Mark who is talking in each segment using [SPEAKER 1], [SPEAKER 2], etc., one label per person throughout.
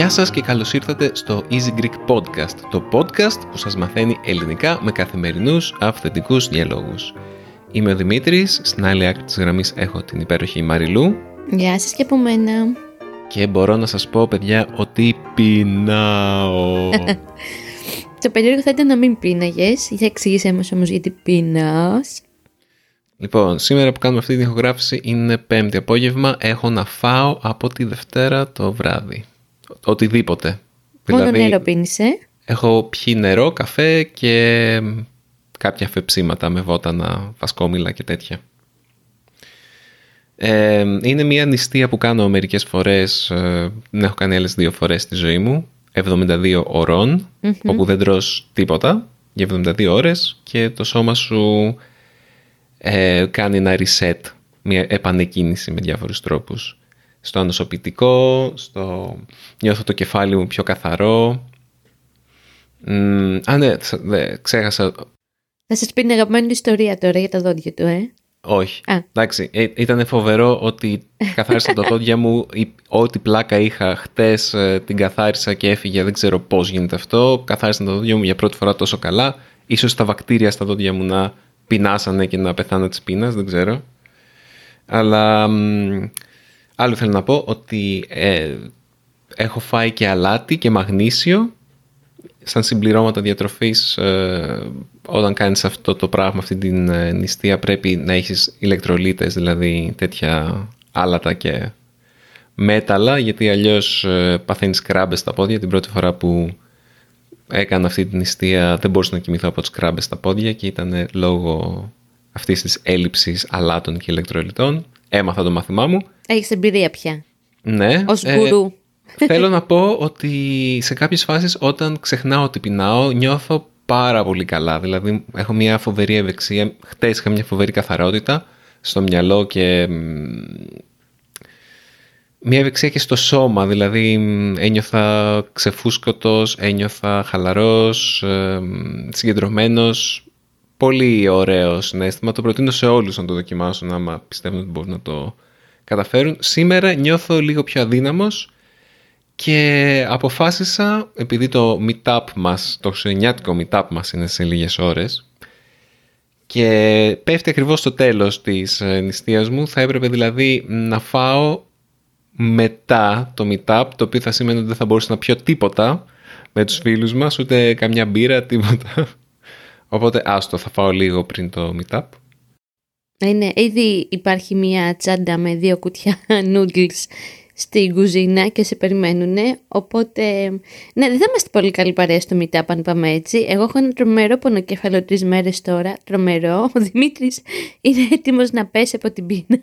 [SPEAKER 1] Γεια σας και καλώς ήρθατε στο Easy Greek Podcast, το podcast που σας μαθαίνει ελληνικά με καθημερινούς αυθεντικούς διαλόγους. Είμαι ο Δημήτρης, στην άλλη άκρη της γραμμής έχω την υπέροχη Μαριλού.
[SPEAKER 2] Γεια σας και από μένα.
[SPEAKER 1] Και μπορώ να σας πω παιδιά ότι πεινάω.
[SPEAKER 2] το περίεργο θα ήταν να μην πίναγες, για εξήγησέ μας όμως γιατί πεινάς.
[SPEAKER 1] Λοιπόν, σήμερα που κάνουμε αυτή την ηχογράφηση είναι πέμπτη απόγευμα, έχω να φάω από τη Δευτέρα το βράδυ οτιδήποτε.
[SPEAKER 2] Μόνο δηλαδή, νερό πίνεις, ε;
[SPEAKER 1] Έχω πιει νερό, καφέ και κάποια φεψίματα με βότανα, φασκόμηλα και τέτοια. Ε, είναι μια νηστεία που κάνω μερικές φορές, ε, την έχω κάνει άλλες δύο φορές στη ζωή μου, 72 ωρων όπου δεν τρως τίποτα για 72 ώρες και το σώμα σου ε, κάνει ένα reset, μια επανεκκίνηση με διάφορους τρόπους στο ανοσοποιητικό, στο νιώθω το κεφάλι μου πιο καθαρό. α, ναι, ξέχασα.
[SPEAKER 2] Θα σας πει την αγαπημένη ιστορία τώρα για τα δόντια του, ε.
[SPEAKER 1] Όχι. Α. Εντάξει, ε, ήταν φοβερό ότι καθάρισα τα δόντια μου, ό,τι πλάκα είχα χτες ε, την καθάρισα και έφυγε, δεν ξέρω πώς γίνεται αυτό. Καθάρισα τα δόντια μου για πρώτη φορά τόσο καλά. Ίσως τα βακτήρια στα δόντια μου να πεινάσανε και να πεθάνω της πείνας, δεν ξέρω. Αλλά Άλλο θέλω να πω ότι ε, έχω φάει και αλάτι και μαγνήσιο σαν συμπληρώματα διατροφής ε, όταν κάνεις αυτό το πράγμα, αυτή την ε, νηστεία πρέπει να έχεις ηλεκτρολίτες, δηλαδή τέτοια άλατα και μέταλλα γιατί αλλιώς ε, παθαίνεις κράμπες στα πόδια την πρώτη φορά που έκανα αυτή την νηστεία δεν μπορούσα να κοιμηθώ από τις κράμπες στα πόδια και ήταν λόγω αυτής της έλλειψης αλάτων και ηλεκτρολιτών έμαθα το μάθημά μου
[SPEAKER 2] έχεις εμπειρία πια.
[SPEAKER 1] Ναι.
[SPEAKER 2] Ω ε, γκουρού.
[SPEAKER 1] Θέλω να πω ότι σε κάποιες φάσεις όταν ξεχνάω ότι πεινάω νιώθω πάρα πολύ καλά. Δηλαδή έχω μια φοβερή ευεξία. Χτες είχα μια φοβερή καθαρότητα στο μυαλό και μια ευεξία και στο σώμα. Δηλαδή ένιωθα ξεφούσκωτος, ένιωθα χαλαρός, ε, συγκεντρωμένος. Πολύ ωραίο συνέστημα. Το προτείνω σε όλους να το δοκιμάσουν άμα πιστεύουν ότι μπορούν να το καταφέρουν. Σήμερα νιώθω λίγο πιο αδύναμος και αποφάσισα, επειδή το meetup μας, το χριστουγεννιάτικο meetup μας είναι σε λίγες ώρες και πέφτει ακριβώς στο τέλος της ε, νηστείας μου, θα έπρεπε δηλαδή να φάω μετά το meetup, το οποίο θα σημαίνει ότι δεν θα μπορούσα να πιω τίποτα με τους φίλους μας, ούτε καμιά μπύρα, τίποτα. Οπότε άστο, θα φάω λίγο πριν το meetup.
[SPEAKER 2] Είναι, ήδη υπάρχει μια τσάντα με δύο κουτιά noodles στην κουζίνα και σε περιμένουν. Οπότε, ναι, δεν θα είμαστε πολύ καλή παρέα στο meetup αν πάμε έτσι. Εγώ έχω ένα τρομερό πονοκέφαλο τρεις μέρες τώρα. Τρομερό. Ο Δημήτρης είναι έτοιμος να πέσει από την πείνα.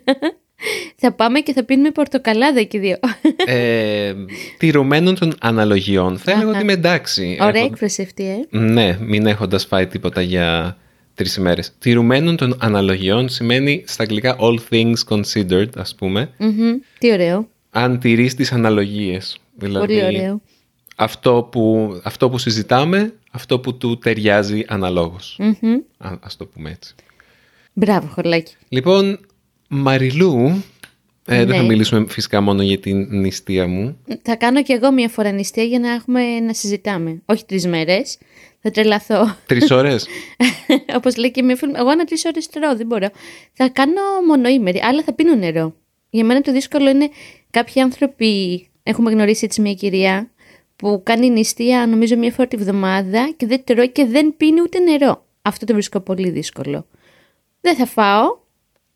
[SPEAKER 2] θα πάμε και θα πίνουμε πορτοκαλάδα και δύο.
[SPEAKER 1] ε, τηρουμένων των αναλογιών. Θα έλεγα ότι είμαι εντάξει.
[SPEAKER 2] Ωραία έκφραση αυτή, ε.
[SPEAKER 1] Ναι, μην έχοντας φάει τίποτα για τρεις ημέρες. Τηρουμένων των αναλογιών σημαίνει στα αγγλικά all things considered, ας πούμε.
[SPEAKER 2] Τι ωραίο.
[SPEAKER 1] Αν τηρείς τις αναλογίες. Δηλαδή,
[SPEAKER 2] Πολύ ωραίο.
[SPEAKER 1] Αυτό που, αυτό που συζητάμε, αυτό που του ταιριάζει αναλόγως. Α, ας το πούμε έτσι.
[SPEAKER 2] Μπράβο, χορλάκι.
[SPEAKER 1] Λοιπόν, Μαριλού, ε, Δεν θα ναι. μιλήσουμε φυσικά μόνο για την νηστεία μου.
[SPEAKER 2] Θα κάνω κι εγώ μια φορά νηστεία για να έχουμε να συζητάμε. Όχι τρεις μέρες. Θα τρελαθώ.
[SPEAKER 1] Τρεις ώρες;
[SPEAKER 2] Όπως λέει και μια φίλη. Εγώ ένα τρεις ώρες τρώω, δεν μπορώ. Θα κάνω μονοήμερη, αλλά θα πίνω νερό. Για μένα το δύσκολο είναι κάποιοι άνθρωποι. Έχουμε γνωρίσει έτσι μια κυρία που κάνει νηστεία νομίζω μια φορά τη βδομάδα και δεν τρώει και δεν πίνει ούτε νερό. Αυτό το βρίσκω πολύ δύσκολο. Δεν θα φάω,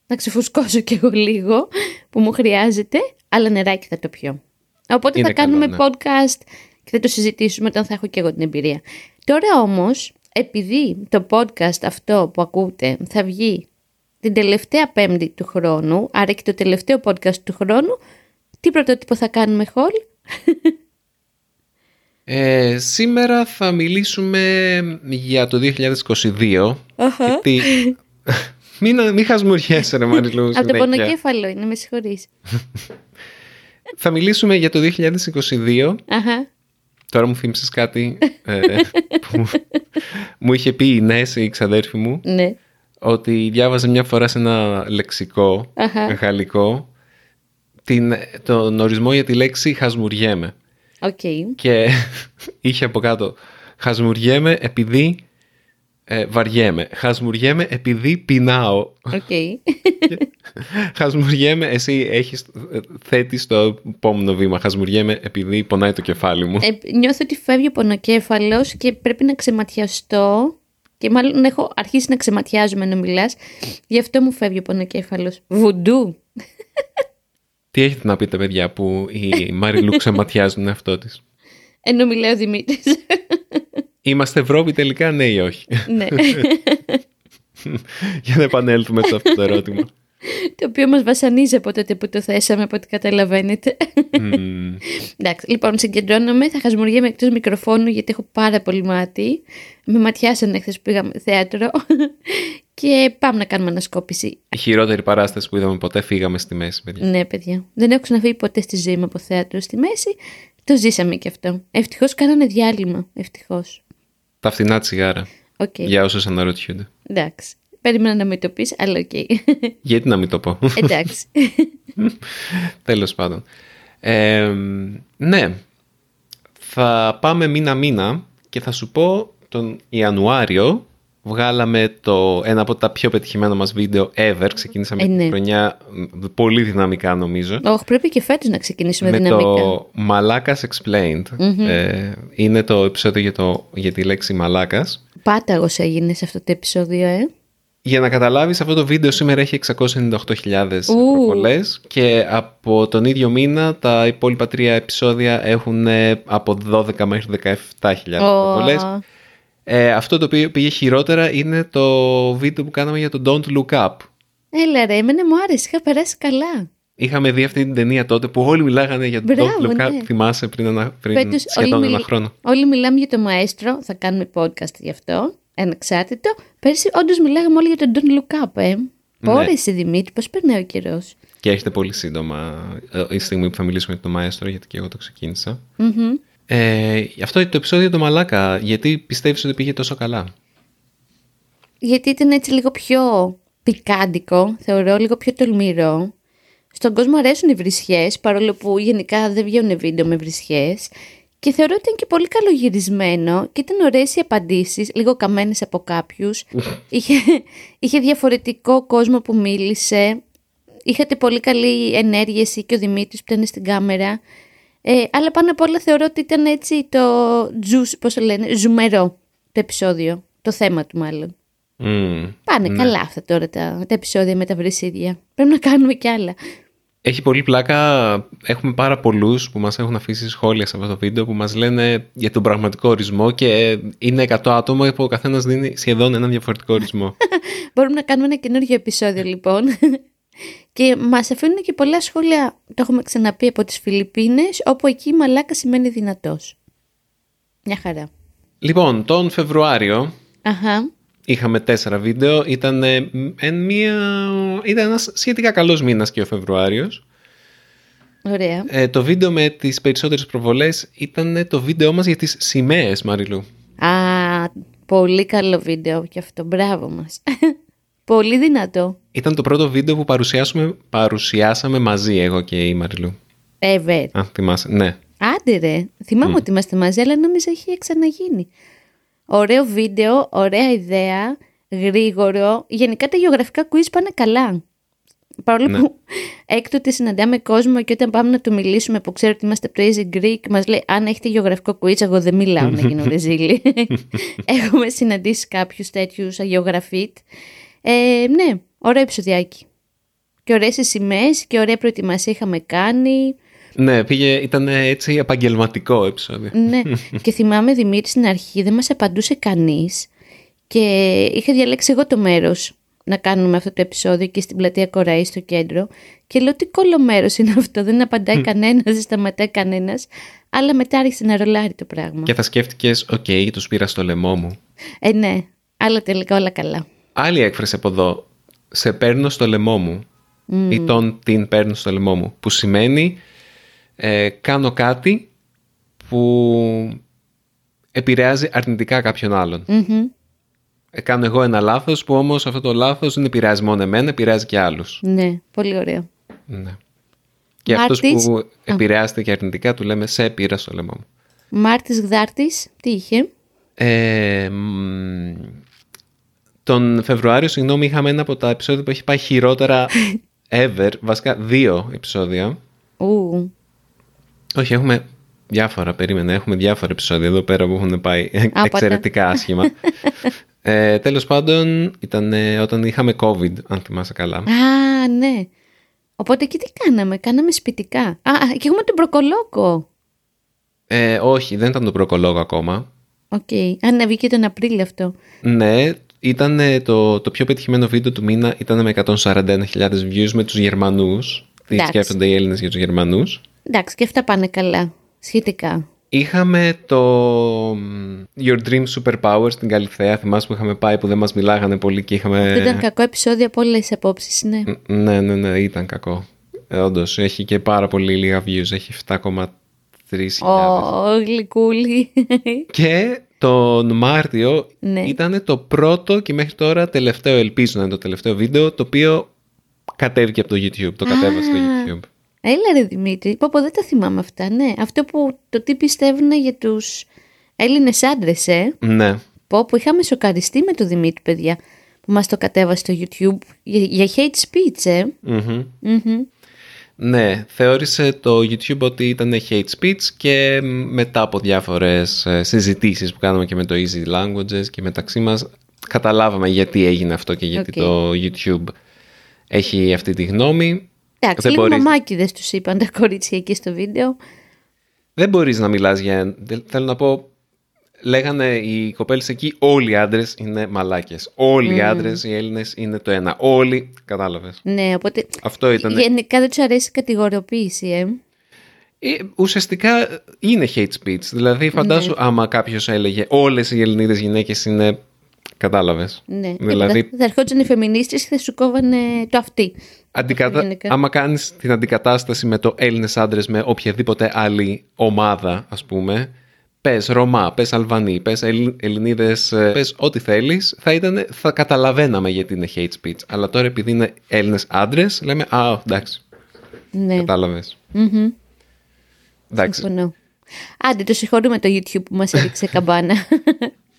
[SPEAKER 2] να ξεφουσκώσω κι εγώ λίγο που μου χρειάζεται, αλλά νεράκι θα το πιω. Οπότε θα κάνουμε ναι. podcast και θα το συζητήσουμε όταν θα έχω και εγώ την εμπειρία. Τώρα όμως, επειδή το podcast αυτό που ακούτε θα βγει την τελευταία πέμπτη του χρόνου, άρα και το τελευταίο podcast του χρόνου, τι πρωτότυπο θα κάνουμε, Χολ;
[SPEAKER 1] Ε, σήμερα θα μιλήσουμε για το 2022. Γιατί... μην, μην χασμουριέσαι ρε Μαριλού.
[SPEAKER 2] Από το πονοκέφαλο είναι, με συγχωρείς.
[SPEAKER 1] Θα μιλήσουμε για το 2022.
[SPEAKER 2] Αχα.
[SPEAKER 1] Τώρα μου θύμισες κάτι ε, που μου- μου είχε πει η Νέση, η ξαδέρφη μου,
[SPEAKER 2] Ναι.
[SPEAKER 1] Ότι διάβαζε μια φορά σε ένα λεξικό
[SPEAKER 2] Αχα.
[SPEAKER 1] γαλλικό την, τον ορισμό για τη λέξη χασμουριέμαι.
[SPEAKER 2] Οκ.
[SPEAKER 1] Και είχε από κάτω χασμουριέμαι επειδή ε, βαριέμαι. Χασμουριέμαι επειδή πεινάω.
[SPEAKER 2] Οκ.
[SPEAKER 1] Χασμουριέμαι, εσύ έχεις, ε, θέτεις το επόμενο βήμα. Χασμουριέμαι επειδή πονάει το κεφάλι μου.
[SPEAKER 2] Ε, νιώθω ότι φεύγει ο πονοκέφαλος και πρέπει να ξεματιαστώ και μάλλον έχω αρχίσει να ξεματιάζομαι να μιλάς. Γι' αυτό μου φεύγει ο πονοκέφαλος. Βουντού.
[SPEAKER 1] Τι έχετε να πείτε παιδιά που η Μαριλού ξεματιάζει τον εαυτό της;
[SPEAKER 2] Ενώ μιλάει ο Δημήτρης.
[SPEAKER 1] Είμαστε Ευρώπη τελικά ναι ή όχι;
[SPEAKER 2] ναι.
[SPEAKER 1] Για να επανέλθουμε σε αυτό το ερώτημα.
[SPEAKER 2] Το οποίο μας βασανίζει από τότε που το θέσαμε, από ό,τι καταλαβαίνετε.
[SPEAKER 1] Μμμ.
[SPEAKER 2] Εντάξει, λοιπόν, συγκεντρώνομαι, θα χασμουριέμαι εκτός μικροφώνου γιατί έχω πάρα πολύ μάτι. Με ματιάσανε χθε που πήγαμε θέατρο και πάμε να κάνουμε ανασκόπηση.
[SPEAKER 1] Η χειρότερη παράσταση που είδαμε ποτέ φύγαμε στη μέση, παιδιά.
[SPEAKER 2] Ναι, παιδιά. Δεν έχω ξαναφύγει ποτέ στη ζωή μου από θέατρο στη μέση. Το ζήσαμε και αυτό. Ευτυχώς κάνανε διάλειμμα. Ευτυχώς.
[SPEAKER 1] Τα φθηνά τσιγάρα.
[SPEAKER 2] Οκ.
[SPEAKER 1] Για όσους αναρωτιούνται.
[SPEAKER 2] Εντάξει. Περίμενα να μην το πεις, αλλά οκ.
[SPEAKER 1] Γιατί να μην το πω;
[SPEAKER 2] Εντάξει.
[SPEAKER 1] Τέλος πάντων. Ε, ναι. Θα πάμε μήνα-μήνα και θα σου πω τον Ιανουάριο βγάλαμε το, ένα από τα πιο πετυχημένα μας βίντεο ever. Ξεκίνησαμε
[SPEAKER 2] Ε, ναι.
[SPEAKER 1] τη χρονιά μ, πολύ δυναμικά νομίζω.
[SPEAKER 2] Όχι, πρέπει και φέτος να ξεκινήσουμε
[SPEAKER 1] με
[SPEAKER 2] δυναμικά.
[SPEAKER 1] το Malakas Explained. Ε, είναι το επεισόδιο για, το, για τη λέξη Μαλάκας.
[SPEAKER 2] Πάταγος έγινε σε αυτό το επεισόδιο, ε.
[SPEAKER 1] Για να καταλάβεις, αυτό το βίντεο σήμερα έχει 698.000 προβολές και από τον ίδιο μήνα τα υπόλοιπα τρία επεισόδια έχουν ε, από 12 μέχρι 17.000 προβολές. Ε, αυτό το οποίο πήγε χειρότερα είναι το βίντεο που κάναμε για το Don't Look Up.
[SPEAKER 2] Έλα ρε, εμένα μου άρεσε, είχα περάσει καλά.
[SPEAKER 1] Είχαμε δει αυτή την ταινία τότε που όλοι μιλάγανε για το
[SPEAKER 2] Μπράβο,
[SPEAKER 1] Don't Look Up.
[SPEAKER 2] ναι.
[SPEAKER 1] Θυμάσαι πριν, ένα, πριν
[SPEAKER 2] Φέτος
[SPEAKER 1] σχεδόν
[SPEAKER 2] όλοι,
[SPEAKER 1] ένα
[SPEAKER 2] μιλ-
[SPEAKER 1] χρόνο.
[SPEAKER 2] όλοι μιλάμε για το μαέστρο, θα κάνουμε podcast γι' αυτό, ανεξάρτητο. Πέρσι όντως μιλάγαμε όλοι για τον Don't Look Up, ε.
[SPEAKER 1] Ναι.
[SPEAKER 2] Πόρε εσύ Δημήτρη, πώς περνάει ο καιρός;
[SPEAKER 1] Και έχετε πολύ σύντομα ε, η στιγμή που θα μιλήσουμε για το Μαέστρο, γιατί και εγώ το ξεκίνησα. Ε, αυτό είναι το επεισόδιο του Μαλάκα, γιατί πιστεύεις ότι πήγε τόσο καλά;
[SPEAKER 2] Γιατί ήταν έτσι λίγο πιο πικάντικο, θεωρώ, λίγο πιο τολμηρό. Στον κόσμο αρέσουν οι βρισιές, παρόλο που γενικά δεν βγαίνουν βίντεο με βρισιές. Και θεωρώ ότι ήταν και πολύ καλογυρισμένο και ήταν ωραίες οι απαντήσεις, λίγο καμένες από κάποιους. είχε, είχε διαφορετικό κόσμο που μίλησε. Είχατε πολύ καλή ενέργεια εσύ και ο Δημήτρης που ήταν στην κάμερα. Ε, αλλά πάνω απ' όλα θεωρώ ότι ήταν έτσι το juice, πώς το λένε, ζουμερό το επεισόδιο, το θέμα του μάλλον.
[SPEAKER 1] Μμμ.
[SPEAKER 2] Πάνε καλά αυτά τώρα τα, τα επεισόδια με τα βρυσίδια. Πρέπει να κάνουμε κι άλλα.
[SPEAKER 1] Έχει πολύ πλάκα. Έχουμε πάρα πολλούς που μας έχουν αφήσει σχόλια σε αυτό το βίντεο που μας λένε για τον πραγματικό ορισμό και είναι 100 άτομα που ο καθένας δίνει σχεδόν έναν διαφορετικό ορισμό.
[SPEAKER 2] Μπορούμε να κάνουμε ένα καινούργιο επεισόδιο λοιπόν. και μας αφήνουν και πολλά σχόλια, το έχουμε ξαναπεί από τις Φιλιππίνες, όπου εκεί η μαλάκα σημαίνει δυνατός. Μια χαρά.
[SPEAKER 1] λοιπόν, τον Φεβρουάριο
[SPEAKER 2] Αχα.
[SPEAKER 1] Είχαμε τέσσερα βίντεο. Ήταν, ε, εν μία... Ήταν ένας σχετικά καλός μήνας και ο Φεβρουάριος.
[SPEAKER 2] Ωραία.
[SPEAKER 1] Ε, το βίντεο με τις περισσότερες προβολές ήταν το βίντεο μας για τις σημαίες, Μαριλού.
[SPEAKER 2] Α, πολύ καλό βίντεο και αυτό. Μπράβο μας. πολύ δυνατό.
[SPEAKER 1] Ήταν το πρώτο βίντεο που παρουσιάσουμε, παρουσιάσαμε μαζί εγώ και η Μαριλού.
[SPEAKER 2] Ever.
[SPEAKER 1] Α, θυμάσαι. Ναι.
[SPEAKER 2] Άντε ρε. Θυμάμαι ότι είμαστε μαζί, αλλά νόμιζα έχει ξαναγίνει. Ωραίο βίντεο, ωραία ιδέα, γρήγορο. Γενικά τα γεωγραφικά quiz πάνε καλά. Παρόλο
[SPEAKER 1] Ναι.
[SPEAKER 2] που έκτοτε συναντάμε κόσμο και όταν πάμε να του μιλήσουμε που ξέρω ότι είμαστε Praising Greek, μας λέει αν έχετε γεωγραφικό quiz, εγώ δεν μιλάω να γίνω ρεζίλη. Έχουμε συναντήσει κάποιους τέτοιους αγιογραφίτ. Ε, ναι, ωραίο επεισοδιάκι. Και ωραίες οι σημαίες και ωραία προετοιμασία είχαμε κάνει.
[SPEAKER 1] Ναι, πήγε, ήταν έτσι επαγγελματικό επεισόδιο.
[SPEAKER 2] Ναι, και θυμάμαι Δημήτρη στην αρχή δεν μας απαντούσε κανείς και είχα διαλέξει εγώ το μέρος να κάνουμε αυτό το επεισόδιο και στην πλατεία Κοραή στο κέντρο και λέω τι κώλο μέρος είναι αυτό, δεν απαντάει κανένας, δεν σταματάει κανένας αλλά μετά άρχισε να ρολάρει το πράγμα.
[SPEAKER 1] Και θα σκέφτηκες, οκ, τους πήρα στο λαιμό μου.
[SPEAKER 2] Ε, ναι, αλλά τελικά όλα καλά.
[SPEAKER 1] Άλλη έκφραση από εδώ, σε παίρνω στο λαιμό μου ή τον την παίρνω στο λαιμό μου, που σημαίνει ε, κάνω κάτι που επηρεάζει αρνητικά κάποιον άλλον.
[SPEAKER 2] Μμμ.
[SPEAKER 1] Ε, κάνω εγώ ένα λάθος που όμως αυτό το λάθος δεν επηρεάζει μόνο εμένα, επηρεάζει και άλλους.
[SPEAKER 2] Ναι, πολύ ωραίο.
[SPEAKER 1] Ναι. Και αυτός
[SPEAKER 2] Μάρτης.
[SPEAKER 1] που επηρεάζεται και αρνητικά του λέμε σε πήρα στο λαιμό μου.
[SPEAKER 2] Μάρτης Γδάρτης, τι είχε;
[SPEAKER 1] Ε, μ, τον Φεβρουάριο, συγγνώμη, είχαμε ένα από τα επεισόδια που έχει πάει χειρότερα ever. Βασικά δύο επεισόδια.
[SPEAKER 2] Ου,
[SPEAKER 1] Όχι, έχουμε διάφορα, περίμενε. Έχουμε διάφορα επεισόδια εδώ πέρα που έχουν πάει
[SPEAKER 2] Άπατα.
[SPEAKER 1] εξαιρετικά άσχημα. ε, τέλος πάντων, ήταν ε, όταν είχαμε COVID, αν θυμάσαι καλά.
[SPEAKER 2] Α, ναι. Οπότε εκεί τι κάναμε, κάναμε σπιτικά. Α, α, και έχουμε τον Προκολόκο.
[SPEAKER 1] Ε, όχι, δεν ήταν το μπροκολόκο ακόμα.
[SPEAKER 2] Οκ. Αν ναι, βγήκε τον Απρίλιο αυτό.
[SPEAKER 1] Ναι, ήταν ε, το, το πιο πετυχημένο βίντεο του μήνα ήταν με 141.000 views με τους Γερμανούς. Τι
[SPEAKER 2] Εντάξει.
[SPEAKER 1] σκέφτονται οι Έλληνες για τους Γερμανούς.
[SPEAKER 2] Εντάξει, και αυτά πάνε καλά. Σχετικά.
[SPEAKER 1] Είχαμε το μ, Your Dream Superpower στην Καλλιθέα. Θυμάσαι που είχαμε πάει που δεν μας μιλάγανε πολύ και είχαμε...
[SPEAKER 2] Αυτό ήταν κακό επεισόδιο από όλες τις απόψεις, ναι.
[SPEAKER 1] Ν- Ναι, ναι, ναι, ήταν κακό. Ε, όντως, έχει και πάρα πολύ λίγα views. Έχει 7,3
[SPEAKER 2] Ω, γλυκούλη.
[SPEAKER 1] Και τον Μάρτιο
[SPEAKER 2] Ναι.
[SPEAKER 1] ήταν το πρώτο και μέχρι τώρα τελευταίο, ελπίζω να είναι το τελευταίο βίντεο, το οποίο κατέβηκε από το YouTube. Το κατέβασε στο YouTube.
[SPEAKER 2] Έλα ρε Δημήτρη, πω πω δεν τα θυμάμαι αυτά, ναι. Αυτό που το τι πιστεύουν για τους Έλληνες άντρες, ε.
[SPEAKER 1] Ναι.
[SPEAKER 2] Πω που είχαμε σοκαριστεί με το Δημήτρη, παιδιά, που μας το κατέβασε στο YouTube για, για hate speech, ε.
[SPEAKER 1] Μμμ.
[SPEAKER 2] Μμμ.
[SPEAKER 1] Ναι, θεώρησε το YouTube ότι ήταν hate speech και μετά από διάφορες ε, συζητήσεις που κάναμε και με το Easy Languages και μεταξύ μας καταλάβαμε γιατί έγινε αυτό και γιατί
[SPEAKER 2] Οκ.
[SPEAKER 1] το YouTube έχει αυτή τη γνώμη.
[SPEAKER 2] Εντάξει,
[SPEAKER 1] Δεν
[SPEAKER 2] λίγο
[SPEAKER 1] μπορείς-
[SPEAKER 2] μαμάκιδες τους είπαν τα κορίτσια εκεί στο βίντεο.
[SPEAKER 1] Δεν μπορείς να μιλάς για... δεν- Θέλω να πω, λέγανε οι κοπέλες εκεί όλοι οι άντρες είναι μαλάκες. Όλοι οι άντρες, οι Έλληνες είναι το ένα. Όλοι, κατάλαβες.
[SPEAKER 2] Ναι, οπότε
[SPEAKER 1] Αυτό ήταν.
[SPEAKER 2] γενικά δεν τους αρέσει η κατηγοριοποίηση, ε.
[SPEAKER 1] Ε, ουσιαστικά είναι hate speech. Δηλαδή, φαντάσου
[SPEAKER 2] Ναι.
[SPEAKER 1] άμα κάποιος έλεγε όλες οι Ελληνίδες γυναίκες είναι. Κατάλαβες.
[SPEAKER 2] Ναι,
[SPEAKER 1] Δηλαδή,
[SPEAKER 2] Τίποτα. θα ερχόντουσαν οι φεμινίστες και θα σου κόβανε το αυτή.
[SPEAKER 1] αντικατα...
[SPEAKER 2] γενικά.
[SPEAKER 1] άμα κάνεις την αντικατάσταση με το Έλληνες άντρες με οποιαδήποτε άλλη ομάδα, ας πούμε, πες Ρωμά, πες Αλβανοί, πες Ελλ... Ελληνίδες, ε, πες ό,τι θέλεις, θα, ήταν... θα καταλαβαίναμε γιατί είναι hate speech. Αλλά τώρα επειδή είναι Έλληνες άντρες, λέμε «Α, εντάξει,
[SPEAKER 2] Ναι.
[SPEAKER 1] κατάλαβες».
[SPEAKER 2] Μμμ.
[SPEAKER 1] Εντάξει,
[SPEAKER 2] Συμφωνώ. Άντε, το συγχωρούμε το YouTube που μας έδειξε καμπάνα.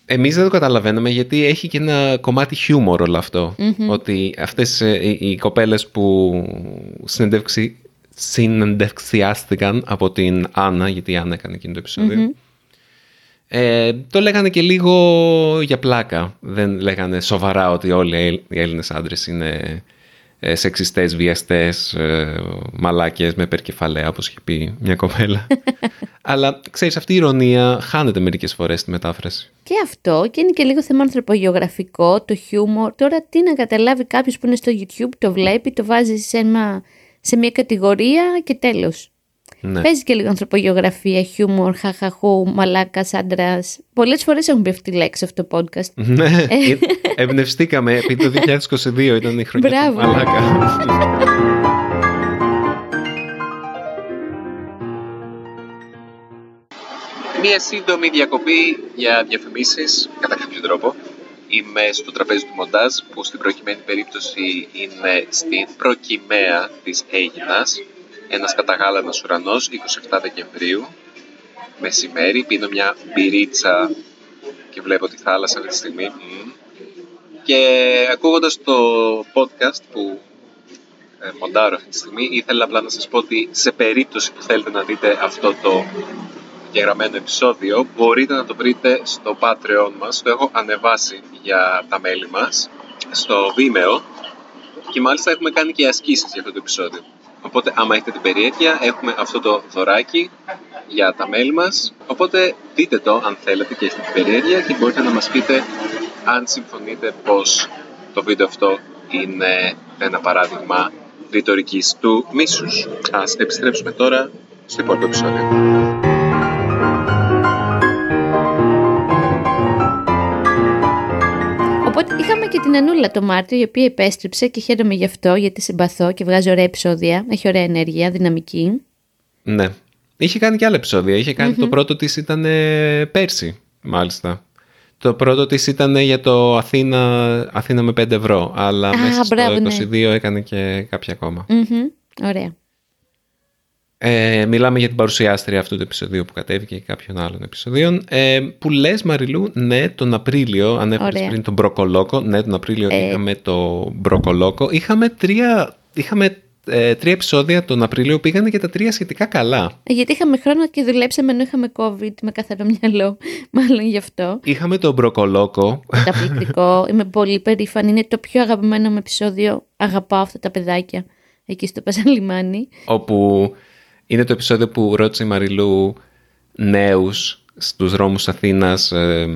[SPEAKER 1] Εμείς δεν το καταλαβαίναμε γιατί έχει και ένα κομμάτι χιούμορ όλο αυτό. Ότι αυτές ε, οι, οι κοπέλες που συνεντεύξει, συνεντευξιάστηκαν από την Άννα, γιατί η Άννα έκανε εκείνο το επεισόδιο, ε, το λέγανε και λίγο για πλάκα. Δεν λέγανε σοβαρά ότι όλοι οι Έλλ- οι Έλληνες άντρες είναι ε, σεξιστές, βιαστές, ε, μαλάκες με περκεφαλαία, όπως είχε πει μια κοπέλα. Αλλά ξέρεις, αυτή η ηρωνία χάνεται μερικές φορές στη μετάφραση.
[SPEAKER 2] και αυτό και είναι και λίγο θέμα ανθρωπογεωγραφικό, το χιούμορ. Τώρα τι να καταλάβει κάποιος που είναι στο YouTube, το βλέπει, το βάζει σε, ένα, σε μια κατηγορία και τέλος.
[SPEAKER 1] Ναι.
[SPEAKER 2] Παίζει και λίγο ανθρωπογεωγραφία, χιούμορ, χαχαχού, μαλάκας, άντρας. Πολλές φορές έχουν πει αυτή τη λέξη αυτό το podcast.
[SPEAKER 1] Ναι, ε, εμπνευστήκαμε επειδή το 2022 ήταν η χρονιά του
[SPEAKER 2] Μπράβο.
[SPEAKER 1] Μαλάκα. Μία σύντομη διακοπή για διαφημίσεις, κατά κάποιο τρόπο. Είμαι στο τραπέζι του μοντάζ, που στην προκειμένη περίπτωση είναι στην προκυμαία της Αίγινας. Ένας καταγάλανος ουρανός, 27 Δεκεμβρίου, μεσημέρι. Πίνω μια μπυρίτσα και βλέπω τη θάλασσα αυτή τη στιγμή. Μμμ. Και ακούγοντας το podcast που ε, μοντάρω αυτή τη στιγμή, ήθελα απλά να σας πω ότι σε περίπτωση που θέλετε να δείτε αυτό το διαγραμμένο επεισόδιο, μπορείτε να το βρείτε στο Patreon μας, το έχω ανεβάσει για τα μέλη μας, στο Vimeo και μάλιστα έχουμε κάνει και ασκήσεις για αυτό το επεισόδιο. Οπότε άμα έχετε την περιέργεια, έχουμε αυτό το δωράκι για τα μέλη μας. Οπότε δείτε το αν θέλετε και έχετε την περιέργεια και μπορείτε να μας πείτε αν συμφωνείτε πως το βίντεο αυτό είναι ένα παράδειγμα ρητορικής του μίσους. Ας επιστρέψουμε τώρα στο υπόλοιπο επεισόδιο.
[SPEAKER 2] Και την Ανούλα το Μάρτιο, η οποία επέστρεψε και χαίρομαι γι' αυτό, γιατί συμπαθώ και βγάζει ωραία επεισόδια. Έχει ωραία ενέργεια, δυναμική.
[SPEAKER 1] Ναι. Είχε κάνει και άλλα επεισόδια. Είχε κάνει- Το πρώτο της ήταν ε, πέρσι, μάλιστα. Το πρώτο της ήταν για το Αθήνα, Αθήνα με 5 ευρώ. Αλλά
[SPEAKER 2] Α,
[SPEAKER 1] μέσα στο
[SPEAKER 2] μπράβο, ναι.
[SPEAKER 1] 22 έκανε και κάποια ακόμα.
[SPEAKER 2] Μμμ. Ωραία.
[SPEAKER 1] Ε, μιλάμε για την παρουσιάστρια αυτού του επεισοδίου που κατέβηκε και κάποιων άλλων επεισοδίων. Ε, που λες Μαριλού, ναι, τον Απρίλιο, ανέφερες
[SPEAKER 2] Ωραία.
[SPEAKER 1] πριν τον Μπροκολόκο. Ναι, τον Απρίλιο
[SPEAKER 2] Ε.
[SPEAKER 1] είχαμε το Μπροκολόκο. Είχαμε τρία, είχαμε, ε, τρία επεισόδια τον Απρίλιο που πήγανε και τα τρία σχετικά καλά.
[SPEAKER 2] Ε, Γιατί είχαμε χρόνο και δουλέψαμε ενώ είχαμε COVID με καθαρό μυαλό. Μάλλον γι' αυτό.
[SPEAKER 1] Είχαμε τον Μπροκολόκο.
[SPEAKER 2] Καταπληκτικό. Είμαι πολύ περήφανη. Είναι το πιο αγαπημένο μου επεισόδιο. Αγαπάω αυτά τα παιδάκια εκεί στο Πασαλιμάνι.
[SPEAKER 1] όπου είναι το επεισόδιο που ρώτησε η Μαριλού νέους στους δρόμους Αθήνας, ε,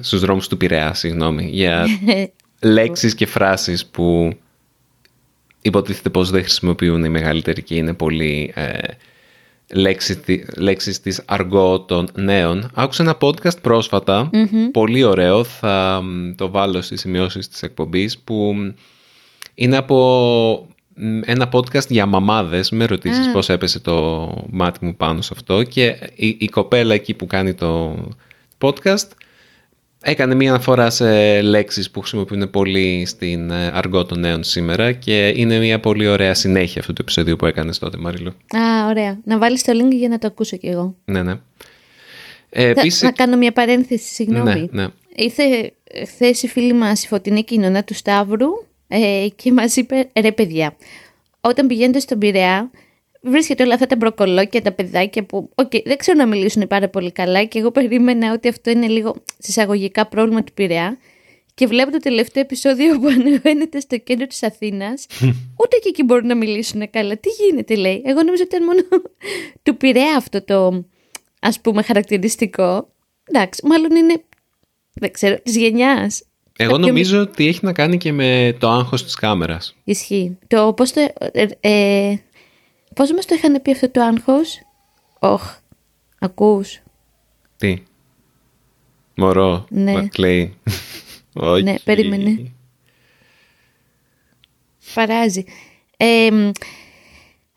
[SPEAKER 1] στους δρόμους του Πειραιά, συγγνώμη, για λέξεις και φράσεις που υποτίθεται πως δεν χρησιμοποιούν οι μεγαλύτεροι και είναι πολύ ε, λέξεις, τη- λέξεις της αργό των νέων. Άκουσα ένα podcast προσφατα πολύ ωραίο, θα μ, το βάλω στις σημειώσεις της εκπομπής, που μ, είναι από μ, ένα podcast για μαμάδες. Με ρωτήσεις πώς έπεσε το μάτι μου πάνω σε αυτό και η, η κοπέλα εκεί που κάνει το podcast έκανε μία αναφορά σε λέξεις που χρησιμοποιούν πολύ στην ε, αργκό των νέων σήμερα και είναι μία πολύ ωραία συνέχεια αυτού του επεισοδίου που έκανες τότε Μαριλού.
[SPEAKER 2] Α, ωραία. Να βάλεις το link για να το ακούσω κι εγώ.
[SPEAKER 1] Ναι, ναι. Ε,
[SPEAKER 2] Θα-
[SPEAKER 1] επίσης,
[SPEAKER 2] Να κάνω μια παρένθεση, συγγνώμη.
[SPEAKER 1] Ναι, ναι.
[SPEAKER 2] Ήρθε χθες η φίλη μας η Φωτεινή η κουνιάδα του Σταύρου ε, και μας είπε ρε παιδιά, όταν πηγαίνετε στον Πειραιά βρίσκετε όλα αυτά τα μπροκολόκια, τα παιδάκια που οκ, δεν ξέρουν να μιλήσουν πάρα πολύ καλά και εγώ περίμενα ότι αυτό είναι λίγο σε εισαγωγικά πρόβλημα του Πειραιά και βλέπω το τελευταίο επεισόδιο που ανεβαίνεται στο κέντρο της Αθήνας ούτε και εκεί μπορούν να μιλήσουν καλά. Τι γίνεται λέει. Εγώ νομίζω ότι ήταν μόνο του Πειραιά αυτό το ας πούμε χαρακτηριστικό. Εντάξει, μάλλον είναι δεν ξέρω, της γενιάς.
[SPEAKER 1] Εγώ
[SPEAKER 2] Στα πιο
[SPEAKER 1] νομίζω ότι έχει να κάνει και με το άγχος της κάμερας.
[SPEAKER 2] Ισχύει. Το πώς το... Ε, ε, πώς μας το είχαν πει αυτό το άγχος; Όχ. Ακούς.
[SPEAKER 1] Τι; Μωρό.
[SPEAKER 2] Ναι.
[SPEAKER 1] Μα κλαίει. Όχι.
[SPEAKER 2] Ναι, περίμενε. Παράζει. Ε, μ,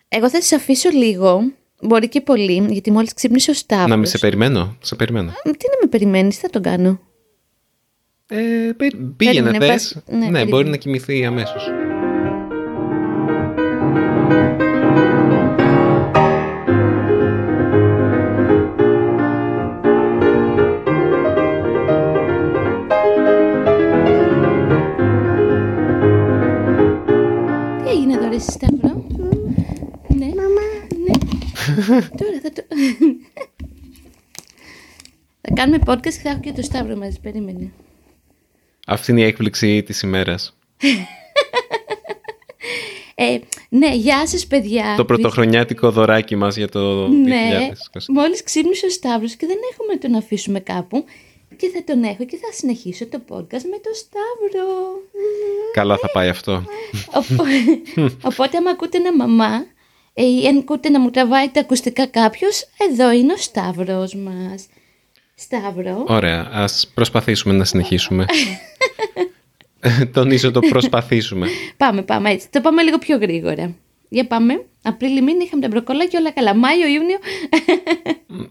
[SPEAKER 2] εγώ θα σας αφήσω λίγο. Μπορεί και πολύ, γιατί μόλις ξύπνησε ο Σταύρος.
[SPEAKER 1] Να μην σε περιμένω. Σε περιμένω.
[SPEAKER 2] Μ, Τι να με περιμένεις, θα τον κάνω.
[SPEAKER 1] Ε, πε- πήγαινε
[SPEAKER 2] Περίμενε,
[SPEAKER 1] θες.
[SPEAKER 2] βάζ- ναι,
[SPEAKER 1] Ναι,
[SPEAKER 2] περίμενε.
[SPEAKER 1] μπορεί να κοιμηθεί αμέσως.
[SPEAKER 2] Τι έγινε εδώ ρε εσύ, Σταύρο; Ναι. Μαμά. Ναι. Τώρα θα το... θα κάνουμε podcast και θα έχω και το Σταύρο μαζί. Περίμενε.
[SPEAKER 1] Αυτή είναι η έκπληξη της ημέρας.
[SPEAKER 2] Ε, ναι, γεια σας παιδιά.
[SPEAKER 1] Το πρωτοχρονιάτικο δωράκι μας για το
[SPEAKER 2] Ναι,
[SPEAKER 1] 2020.
[SPEAKER 2] μόλις ξύπνησε ο Σταύρος και δεν έχουμε να τον αφήσουμε κάπου και θα τον έχω και θα συνεχίσω το podcast με τον Σταύρο.
[SPEAKER 1] Καλά θα πάει αυτό.
[SPEAKER 2] Οπό- Οπότε άμα ακούτε ένα μαμά ε, ή αν ακούτε να μου τραβάει τα ακουστικά κάποιος, εδώ είναι ο Σταύρος μας. Σταύρο,
[SPEAKER 1] Ωραία, ας προσπαθήσουμε να συνεχίσουμε. Τονίζω το προσπαθήσουμε.
[SPEAKER 2] πάμε, πάμε έτσι. Το πάμε λίγο πιο γρήγορα. Για πάμε. Απρίλη μήνα είχαμε τα μπροκολάκια όλα καλά. Μάιο, Ιούνιο.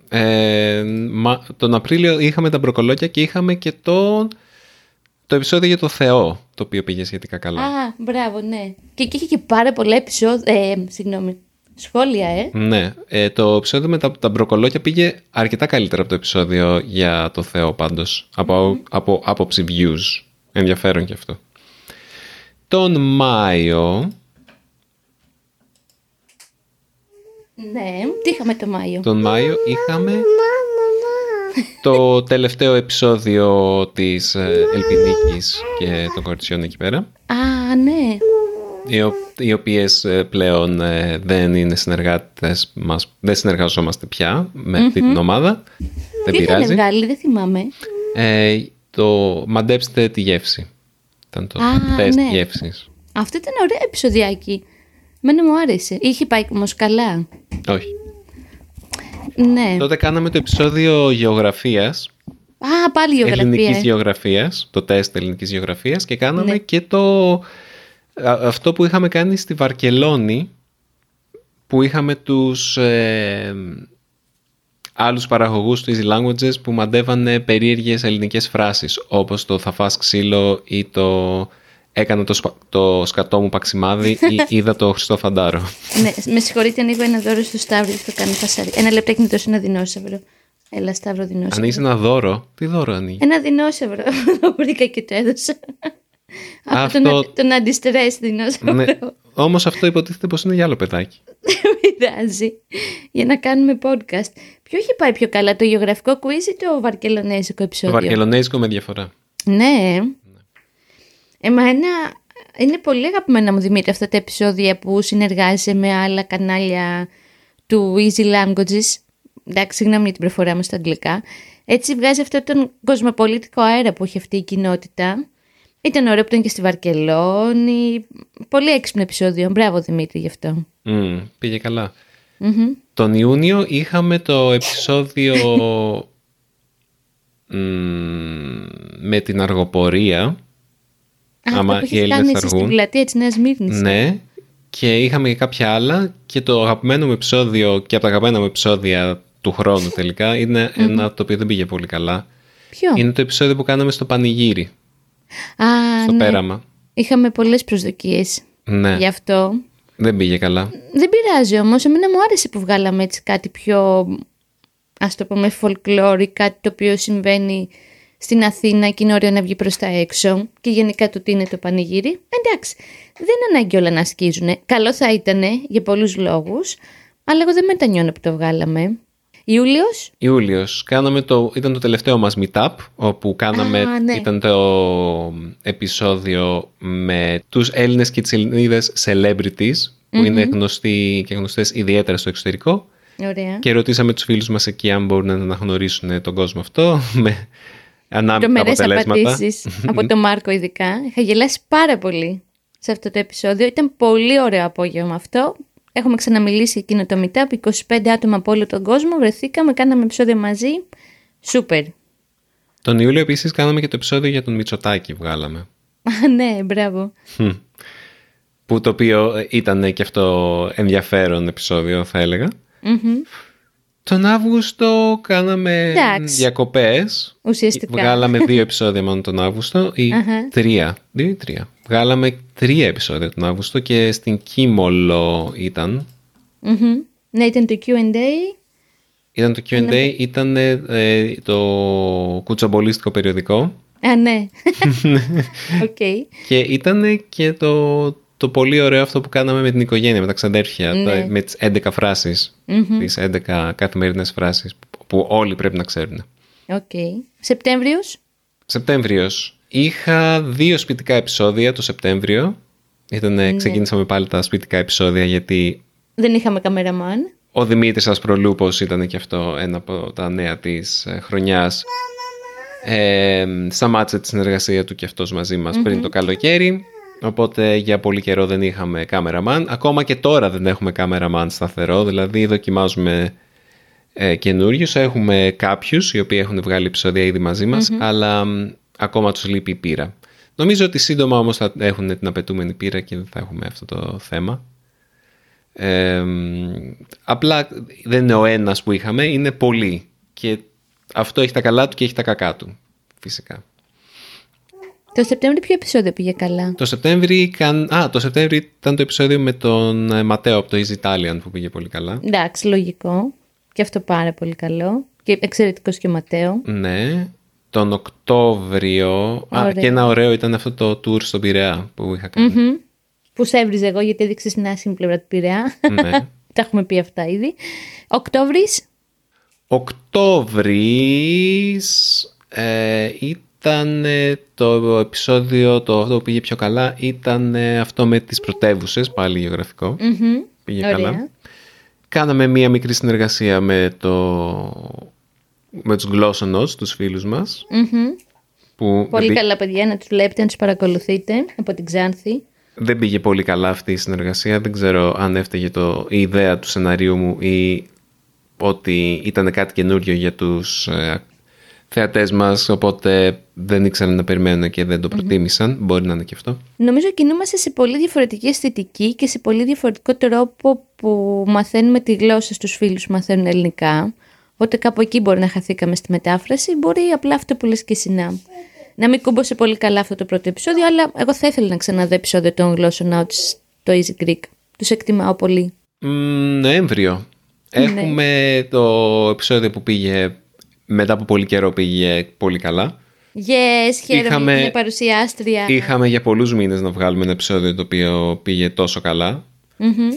[SPEAKER 1] Ε, μα, τον Απρίλιο είχαμε τα μπροκολόκια και είχαμε και το, το επεισόδιο για το Θεό, το οποίο πήγε σχετικά καλά.
[SPEAKER 2] Α, μπράβο, ναι. Και εκεί είχε και πάρα πολλά επεισόδια. Ε, συγγνώμη. Σχόλια, ε.
[SPEAKER 1] Ναι, ε, το επεισόδιο με τα, τα μπροκολόκια πήγε αρκετά καλύτερα από το επεισόδιο για το Θεό πάντως, από, από άποψη views. Ενδιαφέρον και αυτό. Τον Μάιο,
[SPEAKER 2] Ναι. Τι είχαμε το Μάιο;
[SPEAKER 1] τον Μάιο είχαμε το τελευταίο επεισόδιο της ε, Ελπινίκης και των κοριτσιών εκεί πέρα.
[SPEAKER 2] Α, ναι.
[SPEAKER 1] Οι, ο- οι οποίες ε, πλέον ε, δεν είναι συνεργάτες μας, δεν συνεργαζόμαστε πια με αυτή την ομάδα. Δεν
[SPEAKER 2] Τι είχαν
[SPEAKER 1] πειράζει.
[SPEAKER 2] βγάλει, δεν θυμάμαι.
[SPEAKER 1] Ε, το μαντέψτε τη γεύση. Ήταν το
[SPEAKER 2] Α,
[SPEAKER 1] τεστ
[SPEAKER 2] ναι.
[SPEAKER 1] γεύσης.
[SPEAKER 2] Αυτό ήταν ωραίο επεισοδιάκι. Μένα μου άρεσε. Είχε πάει όμως καλά.
[SPEAKER 1] Όχι.
[SPEAKER 2] Ναι.
[SPEAKER 1] Τότε κάναμε το επεισόδιο γεωγραφίας,
[SPEAKER 2] Α, πάλι γεωγραφία.
[SPEAKER 1] ελληνικής
[SPEAKER 2] ε.
[SPEAKER 1] γεωγραφίας, το τεστ ελληνικής γεωγραφίας και κάναμε
[SPEAKER 2] Ναι.
[SPEAKER 1] και το α- αυτό που είχαμε κάνει στη Βαρκελόνη που είχαμε τους ε, άλλους παραγωγούς του Easy Languages που μαντεύανε περίεργες ελληνικές φράσεις όπως το θα φας ξύλο ή το έκανα το, σπα- το σκατό μου παξιμάδι ή είδα το Χριστό Φαντάρο.
[SPEAKER 2] ναι, με συγχωρείτε, ανοίγω ένα δώρο στο Σταύρο και το κάνω φασάρι. Ένα λεπτάκι να δώσω ένα δεινόσαυρο. Έλα, Σταύρο, δεινόσαυρο.
[SPEAKER 1] Ανοίγεις ένα δώρο; Τι δώρο ανοίγει;
[SPEAKER 2] Ένα δεινόσαυρο. Το βρήκα και το έδωσα. Αυτό,
[SPEAKER 1] Αυτό-
[SPEAKER 2] τον, τον αντιστρess δεινόσαυρο.
[SPEAKER 1] ναι. Όμως αυτό υποτίθεται πως είναι για άλλο παιδάκι.
[SPEAKER 2] Δεν πειράζει. Για να κάνουμε podcast. Ποιο έχει πάει πιο καλά, το γεωγραφικό quiz ή το βαρκελονέζικο
[SPEAKER 1] Το
[SPEAKER 2] επεισόδιο;
[SPEAKER 1] βαρκελονέζικο με διαφορά.
[SPEAKER 2] Ναι. Εμένα είναι πολύ αγαπημένα μου Δημήτρη αυτά τα επεισόδια που συνεργάζεσαι με άλλα κανάλια του Easy Languages. Εντάξει, συγγνώμη για την προφορά μου στα αγγλικά. Έτσι βγάζει αυτό τον κοσμοπολίτικο αέρα που έχει αυτή η κοινότητα. Ήταν ωραίο που ήταν και στη Βαρκελόνη. Πολύ έξυπνο επεισόδιο. Μπράβο Δημήτρη γι' αυτό.
[SPEAKER 1] Μμ, πήγε καλά.
[SPEAKER 2] Μμμ.
[SPEAKER 1] Τον Ιούνιο είχαμε το επεισόδιο μ, με την αργοπορία.
[SPEAKER 2] Α,
[SPEAKER 1] Άμα
[SPEAKER 2] αυτό που
[SPEAKER 1] οι
[SPEAKER 2] έχεις
[SPEAKER 1] Έλληνες
[SPEAKER 2] κάνει
[SPEAKER 1] θα
[SPEAKER 2] εσύ στην
[SPEAKER 1] αργούν.
[SPEAKER 2] πλατεία της Νέας Μύρνης.
[SPEAKER 1] Ναι. Και είχαμε και κάποια άλλα και το αγαπημένο μου επεισόδιο και από τα αγαπημένα μου επεισόδια του χρόνου τελικά είναι ένα το οποίο δεν πήγε πολύ καλά.
[SPEAKER 2] Ποιο;
[SPEAKER 1] Είναι το επεισόδιο που κάναμε στο Πανηγύρι,
[SPEAKER 2] Α,
[SPEAKER 1] στο
[SPEAKER 2] ναι.
[SPEAKER 1] πέραμα.
[SPEAKER 2] Είχαμε πολλές προσδοκίες
[SPEAKER 1] Ναι,
[SPEAKER 2] γι' αυτό.
[SPEAKER 1] δεν πήγε καλά.
[SPEAKER 2] Δεν πειράζει όμως, εμένα μου άρεσε που βγάλαμε έτσι κάτι πιο, ας το πούμε, folklore, κάτι το οποίο συμβαίνει στην Αθήνα και είναι ωραίο να βγει προς τα έξω και γενικά το τι είναι το πανηγύρι. Εντάξει, δεν είναι ανάγκη όλα να ασκίζουν. Καλό θα ήταν για πολλούς λόγους, αλλά εγώ δεν μετανιώνω που το βγάλαμε. Ιούλιος,
[SPEAKER 1] Ιούλιος, κάναμε το, ήταν το τελευταίο μας meetup, όπου κάναμε,
[SPEAKER 2] Α, ναι.
[SPEAKER 1] ήταν το επεισόδιο με τους Έλληνες και τις Ελληνίδες celebrities, που είναι γνωστοί και γνωστές ιδιαίτερα στο εξωτερικό.
[SPEAKER 2] ωραία.
[SPEAKER 1] Και ρωτήσαμε τους φίλους μας εκεί αν μπορούν να αναγνωρίσουν τον κόσμο αυτό, με ανάμεικτα
[SPEAKER 2] Τρομερές
[SPEAKER 1] αποτελέσματα.
[SPEAKER 2] απαντήσεις από τον Μάρκο ειδικά. Είχα γελάσει πάρα πολύ σε αυτό το επεισόδιο. Ήταν πολύ ωραίο απόγευμα αυτό. Έχουμε ξαναμιλήσει εκείνο το meetup. 25 άτομα από όλο τον κόσμο. Βρεθήκαμε, κάναμε επεισόδιο μαζί. Σούπερ.
[SPEAKER 1] Τον Ιούλιο επίσης κάναμε και το επεισόδιο για τον Μητσοτάκη βγάλαμε.
[SPEAKER 2] Α, ναι, μπράβο.
[SPEAKER 1] Που το οποίο ε, ήταν και αυτό ενδιαφέρον επεισόδιο θα έλεγα.
[SPEAKER 2] Μμμ.
[SPEAKER 1] Τον Αύγουστο κάναμε
[SPEAKER 2] Εντάξει.
[SPEAKER 1] διακοπές.
[SPEAKER 2] Ουσιαστικά.
[SPEAKER 1] Βγάλαμε δύο επεισόδια μόνο τον Αύγουστο ή
[SPEAKER 2] Αχα.
[SPEAKER 1] τρία. Δύο ή τρία. Βγάλαμε τρία επεισόδια τον Αύγουστο και στην Κίμολο ήταν.
[SPEAKER 2] Μμμ. Ναι, ήταν το Q&A.
[SPEAKER 1] Ήταν το Q&A, ήταν ε, το κουτσομπολίστικο περιοδικό
[SPEAKER 2] Α, ναι. Οκ.
[SPEAKER 1] και ήταν και το, το πολύ ωραίο αυτό που κάναμε με την οικογένεια, με τα ξαδέρφια,
[SPEAKER 2] Ναι.
[SPEAKER 1] τα- με τις 11 φράσεις, τις 11 καθημερινές φράσεις που, που όλοι πρέπει να ξέρουν.
[SPEAKER 2] Οκ. Σεπτέμβριος;
[SPEAKER 1] Σεπτέμβριος. Είχα δύο σπιτικά επεισόδια το Σεπτέμβριο. Ήτανε, Ξεκινήσαμε πάλι τα σπιτικά επεισόδια γιατί
[SPEAKER 2] Δεν είχαμε καμεραμάν.
[SPEAKER 1] ο Δημήτρης Ασπρολούπος ήταν και αυτό ένα από τα νέα της ε, χρονιάς. Ε, σταμάτησε τη συνεργασία του και αυτός μαζί μας πριν το καλοκαίρι. Οπότε για πολύ καιρό δεν είχαμε κάμεραμαν. Ακόμα και τώρα δεν έχουμε κάμεραμαν σταθερό. Δηλαδή δοκιμάζουμε ε, καινούριους. Έχουμε κάποιους οι οποίοι έχουν βγάλει επεισόδια ήδη μαζί μας. Αλλά μ, ακόμα τους λείπει η πείρα. Νομίζω ότι σύντομα όμως θα έχουν την απαιτούμενη πείρα και δεν θα έχουμε αυτό το θέμα. Ε, μ, απλά δεν είναι ο ένας που είχαμε, είναι πολλοί. Και αυτό έχει τα καλά του και έχει τα κακά του, φυσικά.
[SPEAKER 2] Το Σεπτέμβριο ποιο επεισόδιο πήγε καλά;
[SPEAKER 1] Το Σεπτέμβρη, καν... Α, το Σεπτέμβρη ήταν το επεισόδιο με τον ε, Ματέο από το Easy Italian που πήγε πολύ καλά.
[SPEAKER 2] Εντάξει, λογικό. Και αυτό πάρα πολύ καλό. Και εξαιρετικός και ο Ματέο.
[SPEAKER 1] Ναι. Τον Οκτώβριο. Α,
[SPEAKER 2] Ωραία.
[SPEAKER 1] και ένα ωραίο ήταν αυτό το tour στον Πειραιά που είχα κάνει.
[SPEAKER 2] Μμμ. Που σε έβριζε εγώ γιατί έδειξες την άσχημη πλευρά του Πειραιά.
[SPEAKER 1] Ναι.
[SPEAKER 2] Τα έχουμε πει αυτά ήδη. Οκτώβρης;
[SPEAKER 1] Οκτώβρης ε, ήταν ε, το επεισόδιο, το αυτό που πήγε πιο καλά, ήταν ε, αυτό με τις πρωτεύουσες, πάλι γεωγραφικό. Πήγε καλά. Κάναμε μία μικρή συνεργασία με, το, με τους Glossonos, τους φίλους μας. Που
[SPEAKER 2] Πολύ
[SPEAKER 1] δεν, πή-
[SPEAKER 2] καλά παιδιά να τους βλέπετε, να τους παρακολουθείτε από την Ξάνθη.
[SPEAKER 1] δεν πήγε πολύ καλά αυτή η συνεργασία. Δεν ξέρω αν έφταιγε το, η ιδέα του σεναρίου μου ή ότι ήταν κάτι καινούριο για τους ε, θεατές μας, οπότε δεν ήξεραν να περιμένουν και δεν το προτίμησαν. Μπορεί να είναι και αυτό.
[SPEAKER 2] Νομίζω κινούμαστε σε πολύ διαφορετική αισθητική και σε πολύ διαφορετικό τρόπο που μαθαίνουμε τη γλώσσα στους φίλους που μαθαίνουν ελληνικά. Οπότε κάπου εκεί μπορεί να χαθήκαμε στη μετάφραση. Μπορεί απλά αυτό που λες και εσύ να, να μην κούμπωσε πολύ καλά αυτό το πρώτο επεισόδιο, αλλά εγώ θα ήθελα να ξαναδώ επεισόδιο των γλώσσων out στο Easy Greek. Τους εκτιμάω πολύ.
[SPEAKER 1] Μ, Νοέμβριο. Έχουμε το επεισόδιο που πήγε μετά από πολύ καιρό πήγε πολύ καλά.
[SPEAKER 2] Yes, χαίρομαι
[SPEAKER 1] Είχαμε-
[SPEAKER 2] που είναι παρουσιάστρια.
[SPEAKER 1] Είχαμε για πολλούς μήνες να βγάλουμε ένα επεισόδιο το οποίο πήγε τόσο καλά.
[SPEAKER 2] Μμμ.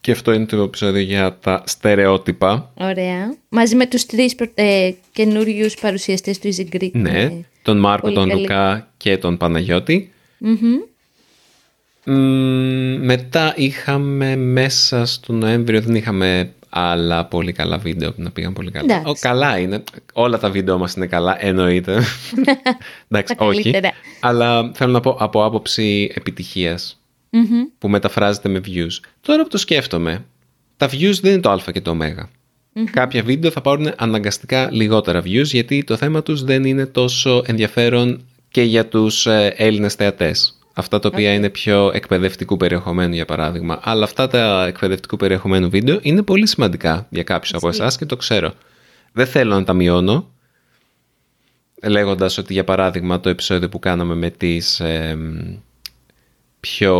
[SPEAKER 1] Και αυτό είναι το επεισόδιο για τα στερεότυπα.
[SPEAKER 2] Ωραία. Μαζί με τους τρεις προ- ε, καινούριους παρουσιαστές του Easy Greek.
[SPEAKER 1] Ναι,
[SPEAKER 2] Ε,
[SPEAKER 1] τον Μάρκο,
[SPEAKER 2] πολύ
[SPEAKER 1] τον
[SPEAKER 2] καλή.
[SPEAKER 1] Λουκά και τον Παναγιώτη.
[SPEAKER 2] μμμ.
[SPEAKER 1] Μ, μετά είχαμε μέσα στο Νοέμβριο, δεν είχαμε άλλα πολύ καλά βίντεο που να πήγαν πολύ καλά.
[SPEAKER 2] Εντάξει.
[SPEAKER 1] Ο, καλά είναι. Όλα τα βίντεο μας είναι καλά, εννοείται. Εντάξει,
[SPEAKER 2] Τα
[SPEAKER 1] όχι.
[SPEAKER 2] καλύτερα.
[SPEAKER 1] Αλλά θέλω να πω από άποψη επιτυχίας
[SPEAKER 2] Μμμ.
[SPEAKER 1] που μεταφράζεται με views. Τώρα που το σκέφτομαι, τα views δεν είναι το α και το ω. Κάποια βίντεο θα πάρουν αναγκαστικά λιγότερα views γιατί το θέμα τους δεν είναι τόσο ενδιαφέρον και για τους ε, Έλληνες θεατές. Αυτά τα οποία είναι πιο εκπαιδευτικού περιεχομένου για παράδειγμα. Αλλά αυτά τα εκπαιδευτικού περιεχομένου βίντεο είναι πολύ σημαντικά για κάποιους από εσάς και το ξέρω. Δεν θέλω να τα μειώνω λέγοντας ότι για παράδειγμα το επεισόδιο που κάναμε με τις εμ, πιο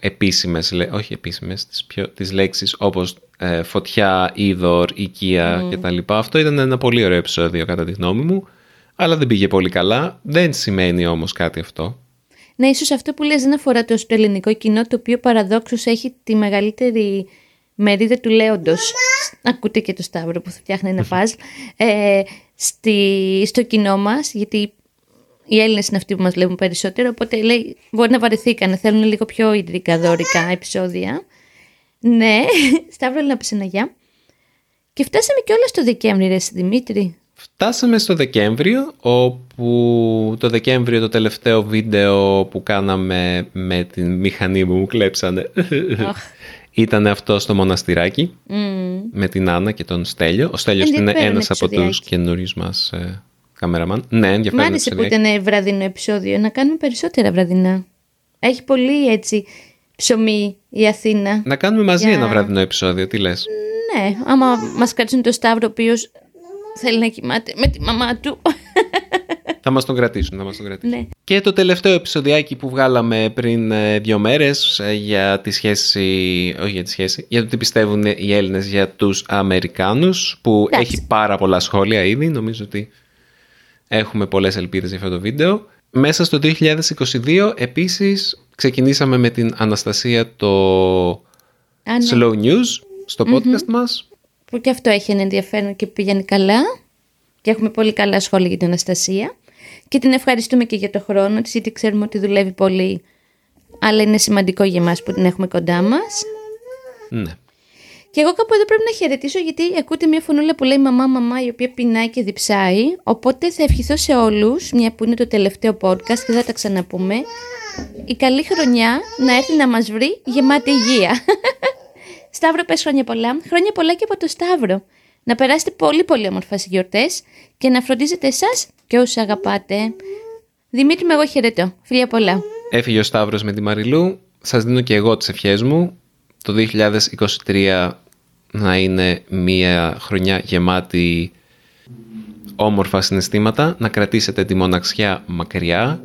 [SPEAKER 1] επίσημες, λέ- όχι επίσημες, τις, πιο, τις λέξεις όπως ε, φωτιά, είδωρ, οικία
[SPEAKER 2] Mm.
[SPEAKER 1] κτλ. Αυτό ήταν ένα πολύ ωραίο επεισόδιο κατά τη γνώμη μου, αλλά δεν πήγε πολύ καλά. Δεν σημαίνει όμως κάτι αυτό.
[SPEAKER 2] Ναι, ίσως αυτό που λες δεν αφορά τόσο το ελληνικό κοινό, το οποίο παραδόξως έχει τη μεγαλύτερη μερίδα του λέοντος. Ακούτε και το Σταύρο που θα φτιάχνει ένα παζλ. Ε, στη, στο κοινό μας, γιατί οι Έλληνες είναι αυτοί που μας λέγουν περισσότερο, οπότε λέει, μπορεί να βαρεθήκανε, θέλουν λίγο πιο ιδρικά δόρικα επεισόδια. Ναι, Σταύρο, να πεις ένα γεια. Και φτάσαμε και όλα στο Δεκέμβρη, ρε εσύ, Δημήτρη.
[SPEAKER 1] Φτάσαμε στο Δεκέμβριο, όπου το Δεκέμβριο το τελευταίο βίντεο που κάναμε με την μηχανή που μου κλέψανε
[SPEAKER 2] Αχ.
[SPEAKER 1] ήταν αυτό στο μοναστηράκι
[SPEAKER 2] Μμμ.
[SPEAKER 1] με την Άννα και τον Στέλιο. Ο Στέλιος είναι
[SPEAKER 2] Ενδιαφέρον
[SPEAKER 1] ένας από τους
[SPEAKER 2] επεισοδιάκι.
[SPEAKER 1] καινούριους μας ε, καμεραμάν. Ναι,
[SPEAKER 2] Μ'
[SPEAKER 1] ενδιαφέρον
[SPEAKER 2] άρεσε που
[SPEAKER 1] επεισοδιάκι.
[SPEAKER 2] ήταν βραδινό επεισόδιο. Να κάνουμε περισσότερα βραδινά. Έχει πολύ έτσι ψωμί η Αθήνα.
[SPEAKER 1] Να κάνουμε μαζί
[SPEAKER 2] Για-
[SPEAKER 1] ένα βραδινό επεισόδιο, τι λες;
[SPEAKER 2] Ναι, άμα μας κάτσουν το Σταύρο, ο οποίος θέλει να κοιμάται με τη μαμά του.
[SPEAKER 1] Θα μας τον κρατήσουν, θα μας τον κρατήσουν.
[SPEAKER 2] ναι.
[SPEAKER 1] Και το τελευταίο επεισοδιάκι που βγάλαμε πριν ε, δύο μέρες ε, για τη σχέση, όχι για τη σχέση, για το τι πιστεύουν οι Έλληνες για τους Αμερικάνους που
[SPEAKER 2] Εντάξει.
[SPEAKER 1] έχει πάρα πολλά σχόλια ήδη, νομίζω ότι έχουμε πολλές ελπίδες για αυτό το βίντεο. Μέσα στο 2022 επίσης ξεκινήσαμε με την Αναστασία το
[SPEAKER 2] Α, ναι.
[SPEAKER 1] Slow News στο podcast μας.
[SPEAKER 2] Που και αυτό έχει ένα ενδιαφέρον και πηγαίνει καλά. Και έχουμε πολύ καλά σχόλια για την Αναστασία. Και την ευχαριστούμε και για το χρόνο της, γιατί ξέρουμε ότι δουλεύει πολύ. Αλλά είναι σημαντικό για μας που την έχουμε κοντά μας.
[SPEAKER 1] Ναι.
[SPEAKER 2] Και εγώ κάπου εδώ πρέπει να χαιρετήσω γιατί ακούτε μια φωνούλα που λέει μαμά μαμά η οποία πεινάει και διψάει. Οπότε θα ευχηθώ σε όλους, μια που είναι το τελευταίο podcast και θα τα ξαναπούμε, η καλή χρονιά να έρθει να μας βρει γεμάτη υγεία. Σταύρο πες χρόνια πολλά. Χρόνια πολλά και από το Σταύρο. Να περάσετε πολύ πολύ όμορφα στις γιορτές και να φροντίζετε εσάς και όσους αγαπάτε. Δημήτρη με εγώ χαιρετώ. Φιλιά πολλά.
[SPEAKER 1] Έφυγε ο Σταύρος με τη Μαριλού. Σας δίνω και εγώ τις ευχές μου. Το 2023 να είναι μια χρονιά γεμάτη όμορφα συναισθήματα. Να κρατήσετε τη μοναξιά μακριά.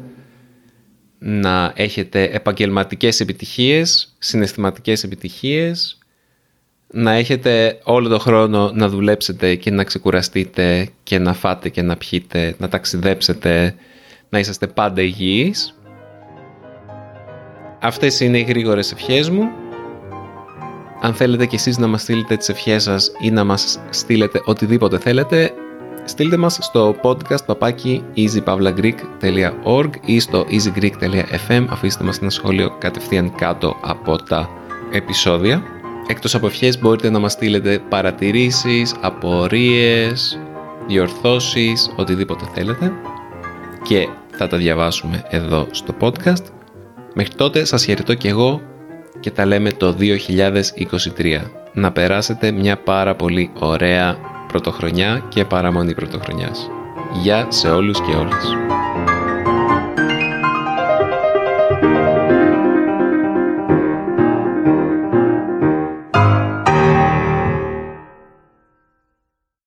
[SPEAKER 1] Να έχετε επαγγελματικές επιτυχίες, συναισθηματικές επιτυχίες. Να έχετε όλο το χρόνο να δουλέψετε και να ξεκουραστείτε και να φάτε και να πιείτε, να ταξιδέψετε, να είσαστε πάντα υγιείς. Αυτές είναι οι γρήγορες ευχές μου. Αν θέλετε κι εσείς να μας στείλετε τις ευχές σας ή να μας στείλετε οτιδήποτε θέλετε, στείλτε μας στο podcast παπάκι easypavlagreek.org ή στο easygreek.fm αφήστε μας ένα σχόλιο κατευθείαν κάτω από τα επεισόδια. Εκτός από ευχές μπορείτε να μας στείλετε παρατηρήσεις, απορίες, διορθώσεις, οτιδήποτε θέλετε και θα τα διαβάσουμε εδώ στο podcast. Μέχρι τότε σας χαιρετώ και εγώ και τα λέμε το 2023. Να περάσετε μια πάρα πολύ ωραία πρωτοχρονιά και παραμονή πρωτοχρονιάς. Γεια σε όλους και όλες.